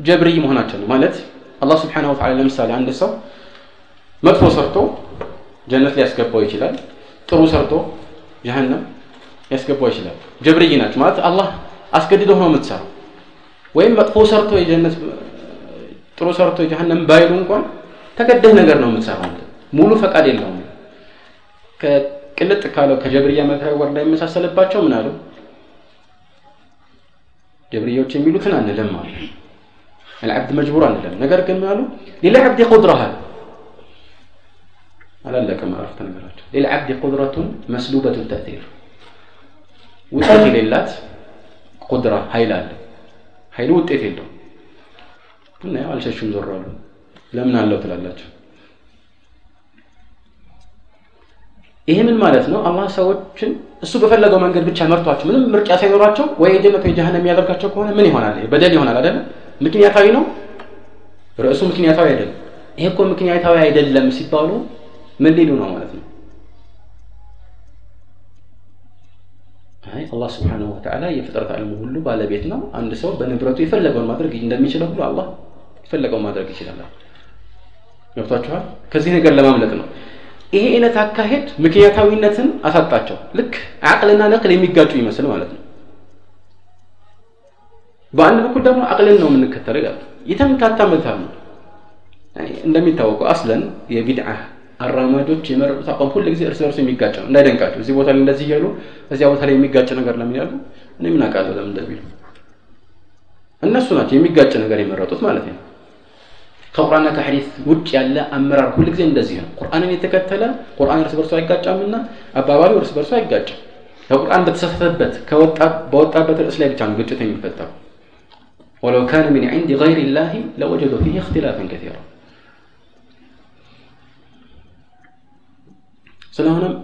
ጀብርይ መሆናቸው ነው። ማለት አላህ ስብሐነ ወተዓላ ለምሳሌ አንድ ሰው መጥፎ ሰርቶ ጀነት ሊያስገባው ይችላል ጥሩ ሰርቶ ጀሀነም ሊያስገባው ይችላል። ጀብርይ ናቸው ማለት አላህ አስገድዶ ነው የምትሰራው። ወይም መጥፎ ሰርቶ የጀነት ጥሩ ሰርቶ ጀሀነም ባይሉ እንኳን ተገደህ ነገር ነው የምትሰራው ሙሉ ፈቃድ የለውም ከቅልጥ ካለው ከጀብርያ መተወር ላይ የመሳሰለባቸው ምን አሉ? ጀብርያዎች የሚሉትን አንልም አሉ። አልዓብድ መጅቡር አንልም። ነገር ግን ምን አሉ? ሊልዓብድ ቁድረሃል አላለቀም አረፍተ ነገራቸው። ሊልዓብድ ቁድረቱን መስሉበቱን ተእቲር ውጤት የሌላት ቁድራ ሀይል አለ። ኃይሉ ውጤት የለውም እና ያው አልሸሹም ዞር ለምን አለው ትላላቸው ይሄ ምን ማለት ነው? አላህ ሰዎችን እሱ በፈለገው መንገድ ብቻ መርቷቸው ምንም ምርጫ ሳይኖራቸው ወይ የጀነት ወይ ጀሃነም የሚያደርጋቸው ከሆነ ምን ይሆናል? በደል ይሆናል አይደለም ምክንያታዊ ነው? ርዕሱ ምክንያታዊ አይደለም። ይሄ እኮ ምክንያታዊ አይደለም ሲባሉ ምን ሊሉ ነው ማለት ነው? አይ አላህ ስብሓንሁ ወተዓላ የፍጥረት ዓለሙ ሁሉ ባለቤት ነው። አንድ ሰው በንብረቱ የፈለገውን ማድረግ እንደሚችለው ሁሉ አላህ የፈለገውን ማድረግ ይችላል። ገብቷችኋል? ከዚህ ነገር ለማምለጥ ነው ይሄ አይነት አካሄድ ምክንያታዊነትን አሳጣቸው። ልክ አቅልና ነቅል የሚጋጩ ይመስል ማለት ነው። በአንድ በኩል ደግሞ አቅልን ነው የምንከተለው ይላሉ የተምታታ መዝሀብ ነው። እንደሚታወቀው አስለን የቢድዓ አራማጆች የመረጡት አቋም ሁሉ ጊዜ እርስ በርሱ የሚጋጭ ነው እንዳይደንቃቸው። እዚህ ቦታ ላይ እንደዚህ እያሉ እዚያ ቦታ ላይ የሚጋጭ ነገር ለምን ያሉ? እኔ ምን አውቃለሁ ለምን እንደሚሉ። እነሱ ናቸው የሚጋጭ ነገር የመረጡት ማለት ነው ከቁርአንና ከሐዲስ ውጭ ያለ አመራር ሁልጊዜ እንደዚህ ነው ቁርአንን የተከተለ ቁርአን እርስ በርሱ አይጋጫምና አባባሉ እርስ በርሱ አይጋጭም ከቁርአን በተሳተፈበት በወጣበት ርዕስ ላይ ብቻ ነው ግጭት የሚፈጠሩ ወለው ካነ ሚን ዒንድ ገይር ላህ ለወጀዱ ፊህ እክትላፈን ከራ ስለሆነም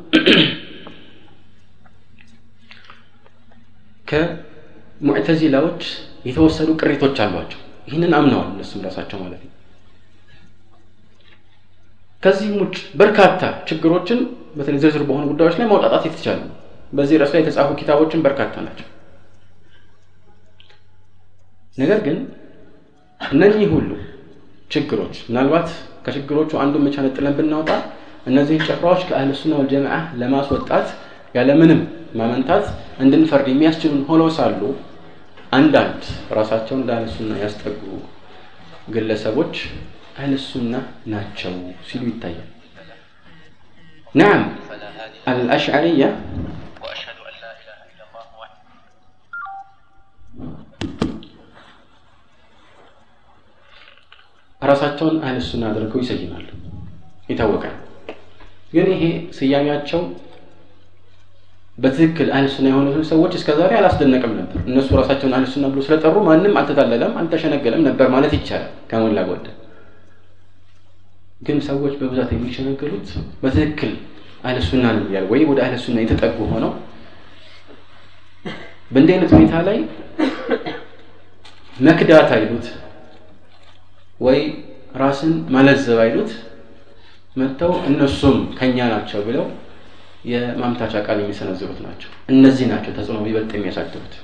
ከሙዕተዚላዎች የተወሰኑ ቅሪቶች አሏቸው ይህንን አምነዋል እነሱም ራሳቸው ማለት ነው ከዚህም ውጭ በርካታ ችግሮችን በተለይ ዝርዝር በሆኑ ጉዳዮች ላይ ማውጣጣት የተቻለ በዚህ ርዕስ ላይ የተጻፉ ኪታቦችን በርካታ ናቸው። ነገር ግን እነኚህ ሁሉ ችግሮች ምናልባት ከችግሮቹ አንዱን ብቻ ነጥለን ብናወጣ እነዚህን ጭፍራዎች ከአህል ሱና ወልጀማዓ ለማስወጣት ያለምንም ማመንታት እንድንፈርድ የሚያስችሉን ሆነው ሳሉ አንዳንድ ራሳቸውን እንደ አህል ሱና ያስጠጉ ግለሰቦች አህልሱና ናቸው ሲሉ ይታያል። ናም አልአሽዓሪያ ራሳቸውን አህልሱና አድርገው ይሰይማሉ። ይታወቃል ግን ይሄ ስያሜያቸው በትክክል አህልሱና የሆኑ ሰዎች እስከዛሬ አላስደነቅም ነበር። እነሱ ራሳቸውን አህልሱና ብሎ ስለጠሩ ማንም አልተታለለም አልተሸነገለም ነበር ማለት ይቻላል ከሞላ ጎደል። ግን ሰዎች በብዛት የሚሸነገሉት በትክክል አህል ሱና ነው ያል ወይ ወደ አህል ሱና የተጠጉ ሆነው በእንዲህ አይነት ሁኔታ ላይ መክዳት አይሉት ወይ ራስን ማለዘብ አይሉት መጥተው እነሱም ከኛ ናቸው ብለው የማምታቻ ቃል የሚሰነዝሩት ናቸው። እነዚህ ናቸው ተጽዕኖ ይበልጥ የሚያሳድሩት።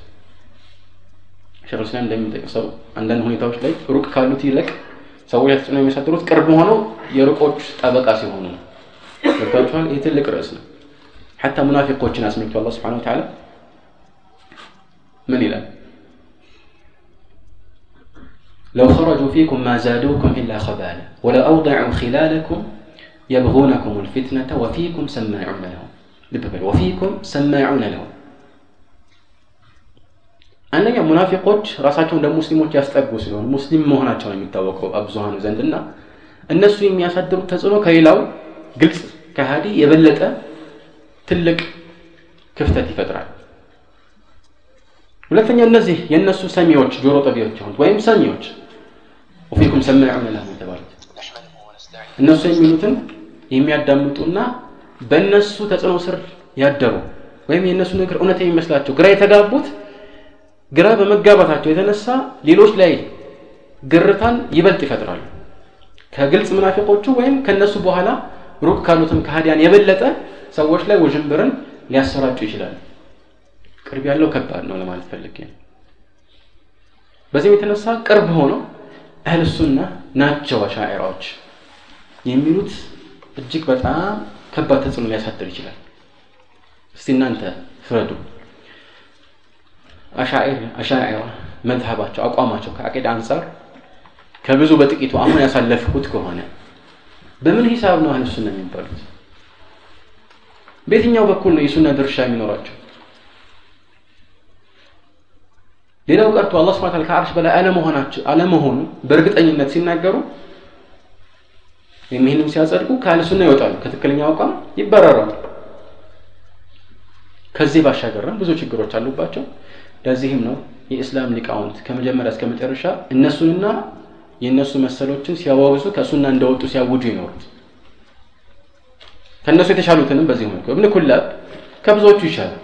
ሸይኹል እንደሚጠቅሰው አንዳንድ ሁኔታዎች ላይ ሩቅ ካሉት ይልቅ ሰዎች ተጽዕኖ የሚያሳድሩት ቅርብ ሆነው የሩቆች ጠበቃ ሲሆኑ ነው። ገብታችኋል? ይህ ትልቅ ርዕስ ነው። ሐታ ሙናፊቆችን አስመልክቶ አላህ ሱብሓነሁ ወተዓላ ምን ይላል? لو خرجوا فيكم ما زادوكم إلا خبالا ولو أوضعوا خلالكم يبغونكم الفتنة وفيكم سماعون لهم ልብ ወፊኩም ሰማዑነ ለሁ አንደኛ ሙናፊቆች ራሳቸውን ለሙስሊሞች ያስጠጉ ሲሆን ሙስሊም መሆናቸው ነው የሚታወቀው አብዙሃኑ ዘንድ እና እነሱ የሚያሳድሩት ተጽዕኖ ከሌላው ግልጽ ከሃዲ የበለጠ ትልቅ ክፍተት ይፈጥራል። ሁለተኛው እነዚህ የእነሱ ሰሚዎች ጆሮ ጠቢዎች የሆኑት ወይም ሰሚዎች ወፊኩም ሰሚዑን ለሁ የተባሉት እነሱ የሚሉትን የሚያዳምጡና በእነሱ ተጽዕኖ ስር ያደሩ ወይም የእነሱ ነገር እውነት የሚመስላቸው ግራ የተጋቡት ግራ በመጋባታቸው የተነሳ ሌሎች ላይ ግርታን ይበልጥ ይፈጥራሉ። ከግልጽ ሙናፊቆቹ ወይም ከነሱ በኋላ ሩቅ ካሉትም ከሃዲያን የበለጠ ሰዎች ላይ ውዥንብርን ሊያሰራጩ ይችላሉ። ቅርብ ያለው ከባድ ነው ለማለት ፈልጌ በዚህም የተነሳ ቅርብ ሆነው አህል ሱና ናቸው አሻዒራዎች የሚሉት እጅግ በጣም ከባድ ተጽዕኖ ሊያሳድር ይችላል። እስቲ እናንተ ፍረዱ። አሻዒራ መዝሀባቸው አቋማቸው ከአቂዳ አንጻር ከብዙ በጥቂቱ አሁን ያሳለፍኩት ከሆነ በምን ሂሳብ ነው አህል ሱና የሚባሉት? በየትኛው በኩል ነው የሱና ድርሻ የሚኖራቸው? ሌላው ቀርቶ አላህ ሱብሓነሁ ወተዓላ ከአርሽ በላይ አለመሆኑ በእርግጠኝነት ሲናገሩ ወይም ይህንም ሲያጸድቁ ከአህል ሱና ይወጣሉ፣ ከትክክለኛው አቋም ይባረራሉ። ከዚህ ባሻገርም ብዙ ችግሮች አሉባቸው። ለዚህም ነው የእስላም ሊቃውንት ከመጀመሪያ እስከ መጨረሻ እነሱንና የእነሱ መሰሎችን ሲያወግዙ ከሱና እንደወጡ ሲያውጁ ይኖሩት። ከእነሱ የተሻሉትንም በዚህ መልኩ እብን ኩላብ ከብዙዎቹ ይሻላል።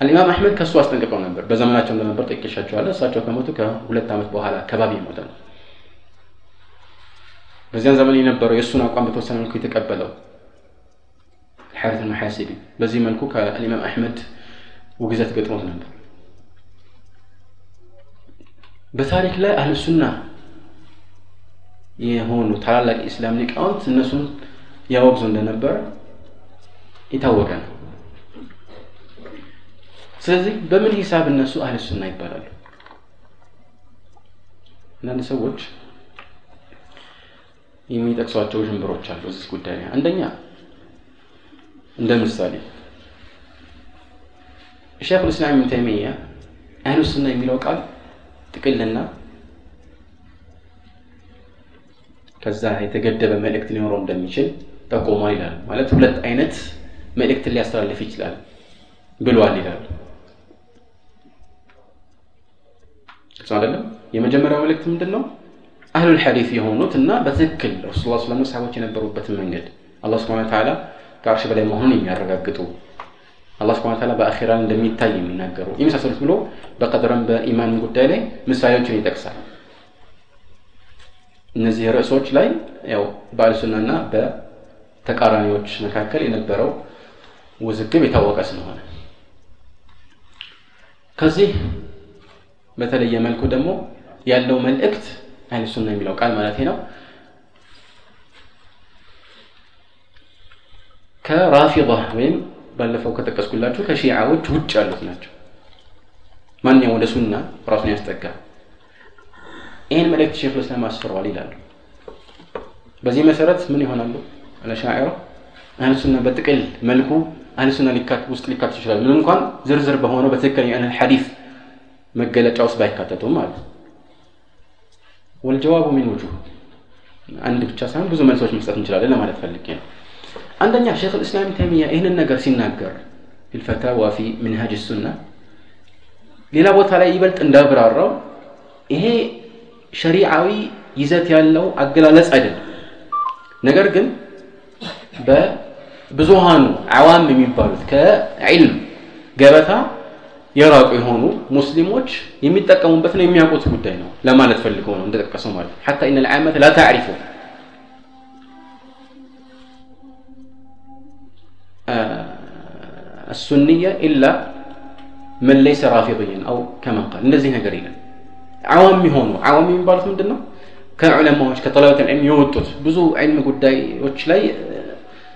አልኢማም አሕመድ ከእሱ አስጠንቅቀው ነበር። በዘመናቸው እንደነበር ጠቅሻቸዋለሁ። እሳቸው ከሞቱ ከሁለት ዓመት በኋላ አካባቢ ሞተ ነው። በዚያን ዘመን የነበረው የእሱን አቋም በተወሰነ መልኩ የተቀበለው ሐሪት አልመሐሲቢ በዚህ መልኩ ከአልኢማም አሕመድ ውግዘት ገጥሞት ነበር። በታሪክ ላይ አህል ሱና የሆኑ ታላላቅ የእስላም ሊቃውንት እነሱን ያወግዙ እንደነበረ የታወቀ ነው። ስለዚህ በምን ሂሳብ እነሱ አህል ሱና ይባላሉ? አንዳንድ ሰዎች የሚጠቅሷቸው ዥንብሮች አሉ እዚህ ጉዳይ ላይ። አንደኛ እንደ ምሳሌ ሼኹል ኢስላም ተይሚያ አህሉ ሱና የሚለው ቃል ጥቅልና ከዛ የተገደበ መልእክት ሊኖረው እንደሚችል ጠቁሟል ይላል። ማለት ሁለት አይነት መልእክትን ሊያስተላልፍ ይችላል ብሏል ይላል። ግልጽ አይደለም? የመጀመሪያው መልእክት ምንድን ነው? አህሉል ሐዲስ የሆኑት እና በትክክል ረሱል ላ ስለም ሰሃቦች የነበሩበትን መንገድ አላህ ስብሐነ ወተዓላ ከአርሽ በላይ መሆኑን የሚያረጋግጡ አላህ ስብሐነ ወተዓላ በአኺራ እንደሚታይ የሚናገሩ የመሳሰሉት ብሎ በቀድረም በኢማንም ጉዳይ ላይ ምሳሌዎችን ይጠቅሳል። እነዚህ ርዕሶች ላይ ያው በአልሱናና በተቃራኒዎች መካከል የነበረው ውዝግብ የታወቀ ስለሆነ ከዚህ በተለየ መልኩ ደግሞ ያለው መልእክት አህለ ሱና የሚለው ቃል ማለት ነው ከራፊዳ ወይም ባለፈው ከጠቀስኩላችሁ ከሺዓዎች ውጭ ያሉት ናቸው። ማንኛውም ወደ ሱና ራሱን ያስጠጋ ይህን መልእክት ሼኹል ኢስላም አስፍረዋል ይላሉ። በዚህ መሰረት ምን ይሆናሉ? አልአሻዒራ አህለ ሱና በጥቅል መልኩ አህለ ሱና ውስጥ ሊካተቱ ይችላሉ። ምን እንኳን ዝርዝር በሆነው በትክክለኛ አህለል ሐዲስ መገለጫ ውስጥ ባይካተቱም ማለት ወልጀዋቡ ሚን ውጁህ አንድ ብቻ ሳይሆን ብዙ መልሶች መስጠት እንችላለን ለማለት ፈልጌ ነው አንደኛ ሼክ ልእስላም ተይሚያ ይህንን ነገር ሲናገር ፊልፈታዋ ፊ ሚንሃጅ ሱና ሌላ ቦታ ላይ ይበልጥ እንዳብራራው ይሄ ሸሪዓዊ ይዘት ያለው አገላለጽ አይደለም። ነገር ግን በብዙሃኑ አዋም የሚባሉት ከዕልም ገበታ የራቁ የሆኑ ሙስሊሞች የሚጠቀሙበት ነው የሚያውቁት ጉዳይ ነው ለማለት ፈልገው ነው እንደጠቀሰው ማለት። ነው ሐታ ኢነ ልዓመት ላ ታዕሪፉ السنية إلا من ليس رافضيا أو كما قال እንደዚህ ነገር ይላል አዋም የሆኑ አዋም የሚባሉት ምንድን ነው ከዑለማዎች ከጠለበት ዕልም የወጡት ብዙ ዕልም ጉዳዮች ላይ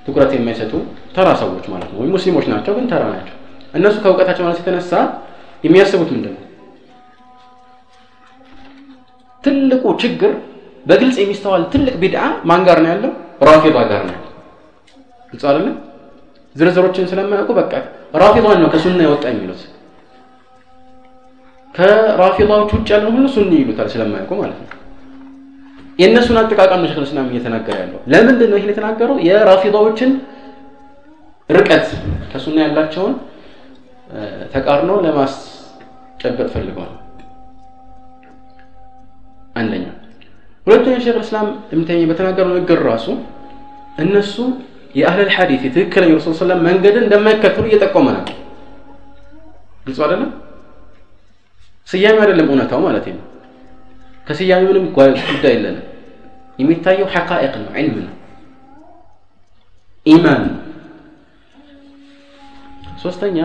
ትኩረት የማይሰጡ ተራ ሰዎች ማለት ነው ወይም ሙስሊሞች ናቸው ግን ተራ ናቸው እነሱ ከእውቀታቸው ማለት የተነሳ የሚያስቡት ምንድን ነው ትልቁ ችግር በግልጽ የሚስተዋል ትልቅ ቢድዓ ማን ጋር ነው ያለው ራፊዳ ጋር ነው ያለው ግልጽ አይደለም ዝርዝሮችን ስለማያውቁ በቃ ራፊዳን ነው ከሱና የወጣ የሚሉት። ከራፊዳዎች ውጭ ያለው ሁሉ ሱኒ ይሉታል ስለማያውቁ ማለት ነው። የእነሱን አጠቃቀም ነው እስላም እየተናገረ ያለው። ለምንድን ነው ይህን የተናገረው? የራፊዳዎችን ርቀት ከሱና ያላቸውን ተቃርኖ ለማስጨበጥ ፈልገው ነው አንደኛ ሁለተኛ ሼክ እስላም እምተኝ በተናገረው ንግግር ራሱ እነሱ የአህለል ሐዲስ የትክክለኛ ረሱል ሰለም መንገድን እንደማይከተሉ እየጠቆመ ነው። ግልጽ አይደለም? ስያሜ አይደለም እውነታው ማለት ነው። ከስያሜ ምንም ጉዳይ የለንም። የሚታየው ሐቃኢቅ ነው ዕልም ነው ኢማን ነው። ሶስተኛ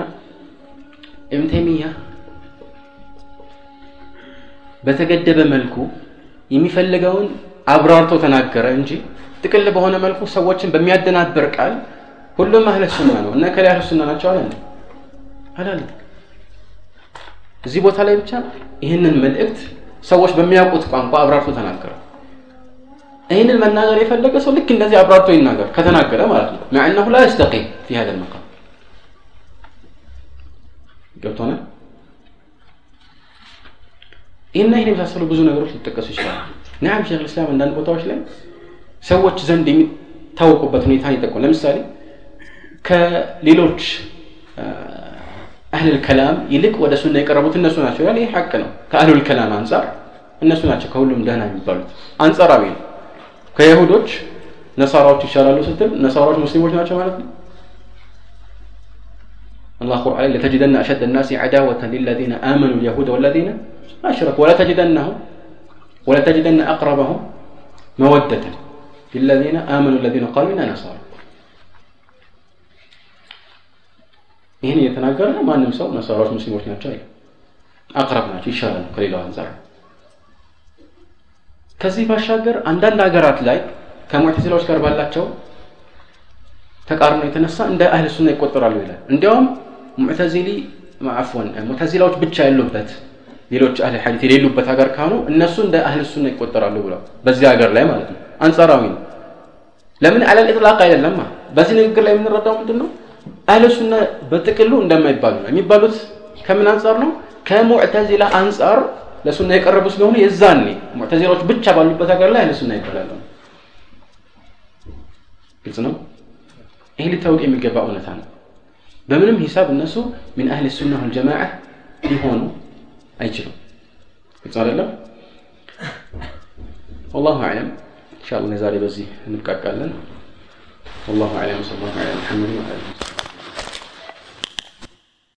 ኢብን በተገደበ መልኩ የሚፈልገውን አብራርቶ ተናገረ እንጂ ጥቅል በሆነ መልኩ ሰዎችን በሚያደናብር ቃል ሁሉም አህለ ሱና ነው እና ከላይ አህለ ሱና ናቸው አለ አላለም። እዚህ ቦታ ላይ ብቻ ይህንን መልእክት ሰዎች በሚያውቁት ቋንቋ አብራርቶ ተናገረ። ይህንን መናገር የፈለገ ሰው ልክ እንደዚህ አብራርቶ ይናገር ከተናገረ ማለት ነው። ማዕነሁ ላ የስተቂም ፊ ሀዘ መቃም ገብቶነ ይህና ይህን የመሳሰሉ ብዙ ነገሮች ሊጠቀሱ ይችላሉ። ናም ሸይኹል ኢስላም አንዳንድ ቦታዎች ላይ ሰዎች ዘንድ የሚታወቁበት ሁኔታ ይጠቁም ለምሳሌ ከሌሎች አህልል ከላም ይልቅ ወደ ሱና የቀረቡት እነሱ ናቸው ያል ይህ ሐቅ ነው ከአህሉል ከላም አንጻር እነሱ ናቸው ከሁሉም ደህና የሚባሉት አንጻራዊ ነው ከይሁዶች ነሳራዎች ይሻላሉ ስትል ነሳራዎች ሙስሊሞች ናቸው ማለት ነው الله قرآن لتجدن أشد الناس عداوة للذين آمنوا اليهود والذين أشركوا ولا تجدنهم ولا تجدن أقربهم مودة للذين آمنوا الذين قالوا إنا نصارى ይህን እየተናገረ ማንም ሰው ነሳራዎች ሙስሊሞች ናቸው አይልም አቅረብ ናቸው ይሻላሉ ከሌላው አንጻር ከዚህ ባሻገር አንዳንድ ሀገራት ላይ ከሙዕተዚላዎች ጋር ባላቸው ተቃርኖ የተነሳ እንደ አህል ሱና ይቆጠራሉ ይላል እንዲያውም ሙዕተዚሊ አፍወን ሙዕተዚላዎች ብቻ ያሉበት ሌሎች አህል ሐዲት የሌሉበት ሀገር ካሉ እነሱ እንደ አህል ሱና ይቆጠራሉ ብለው በዚህ ሀገር ላይ ማለት ነው أنصاراوين لمن على الإطلاق أيضا لما بس نقول لهم من ردهم تنو أهل السنة بتكلوا عندما يبالون يعني يبالوا كم أنصارنا كم معتزلة أنصار لسنة يقرب سنون يزاني معتزلة بتشا بالي بتكلوا أهل السنة يبالون قلت سنو إيه اللي من جباؤنا ثان بمنهم حساب الناس من أهل السنة والجماعة يهونوا أي شيء قلت سنو والله أعلم ኢንሻአላህ ዛሬ በዚህ እንብቃቃለን። ወላሁ አዕለም። ሰለላሁ ዐላ ሙሐመድ ወዐላ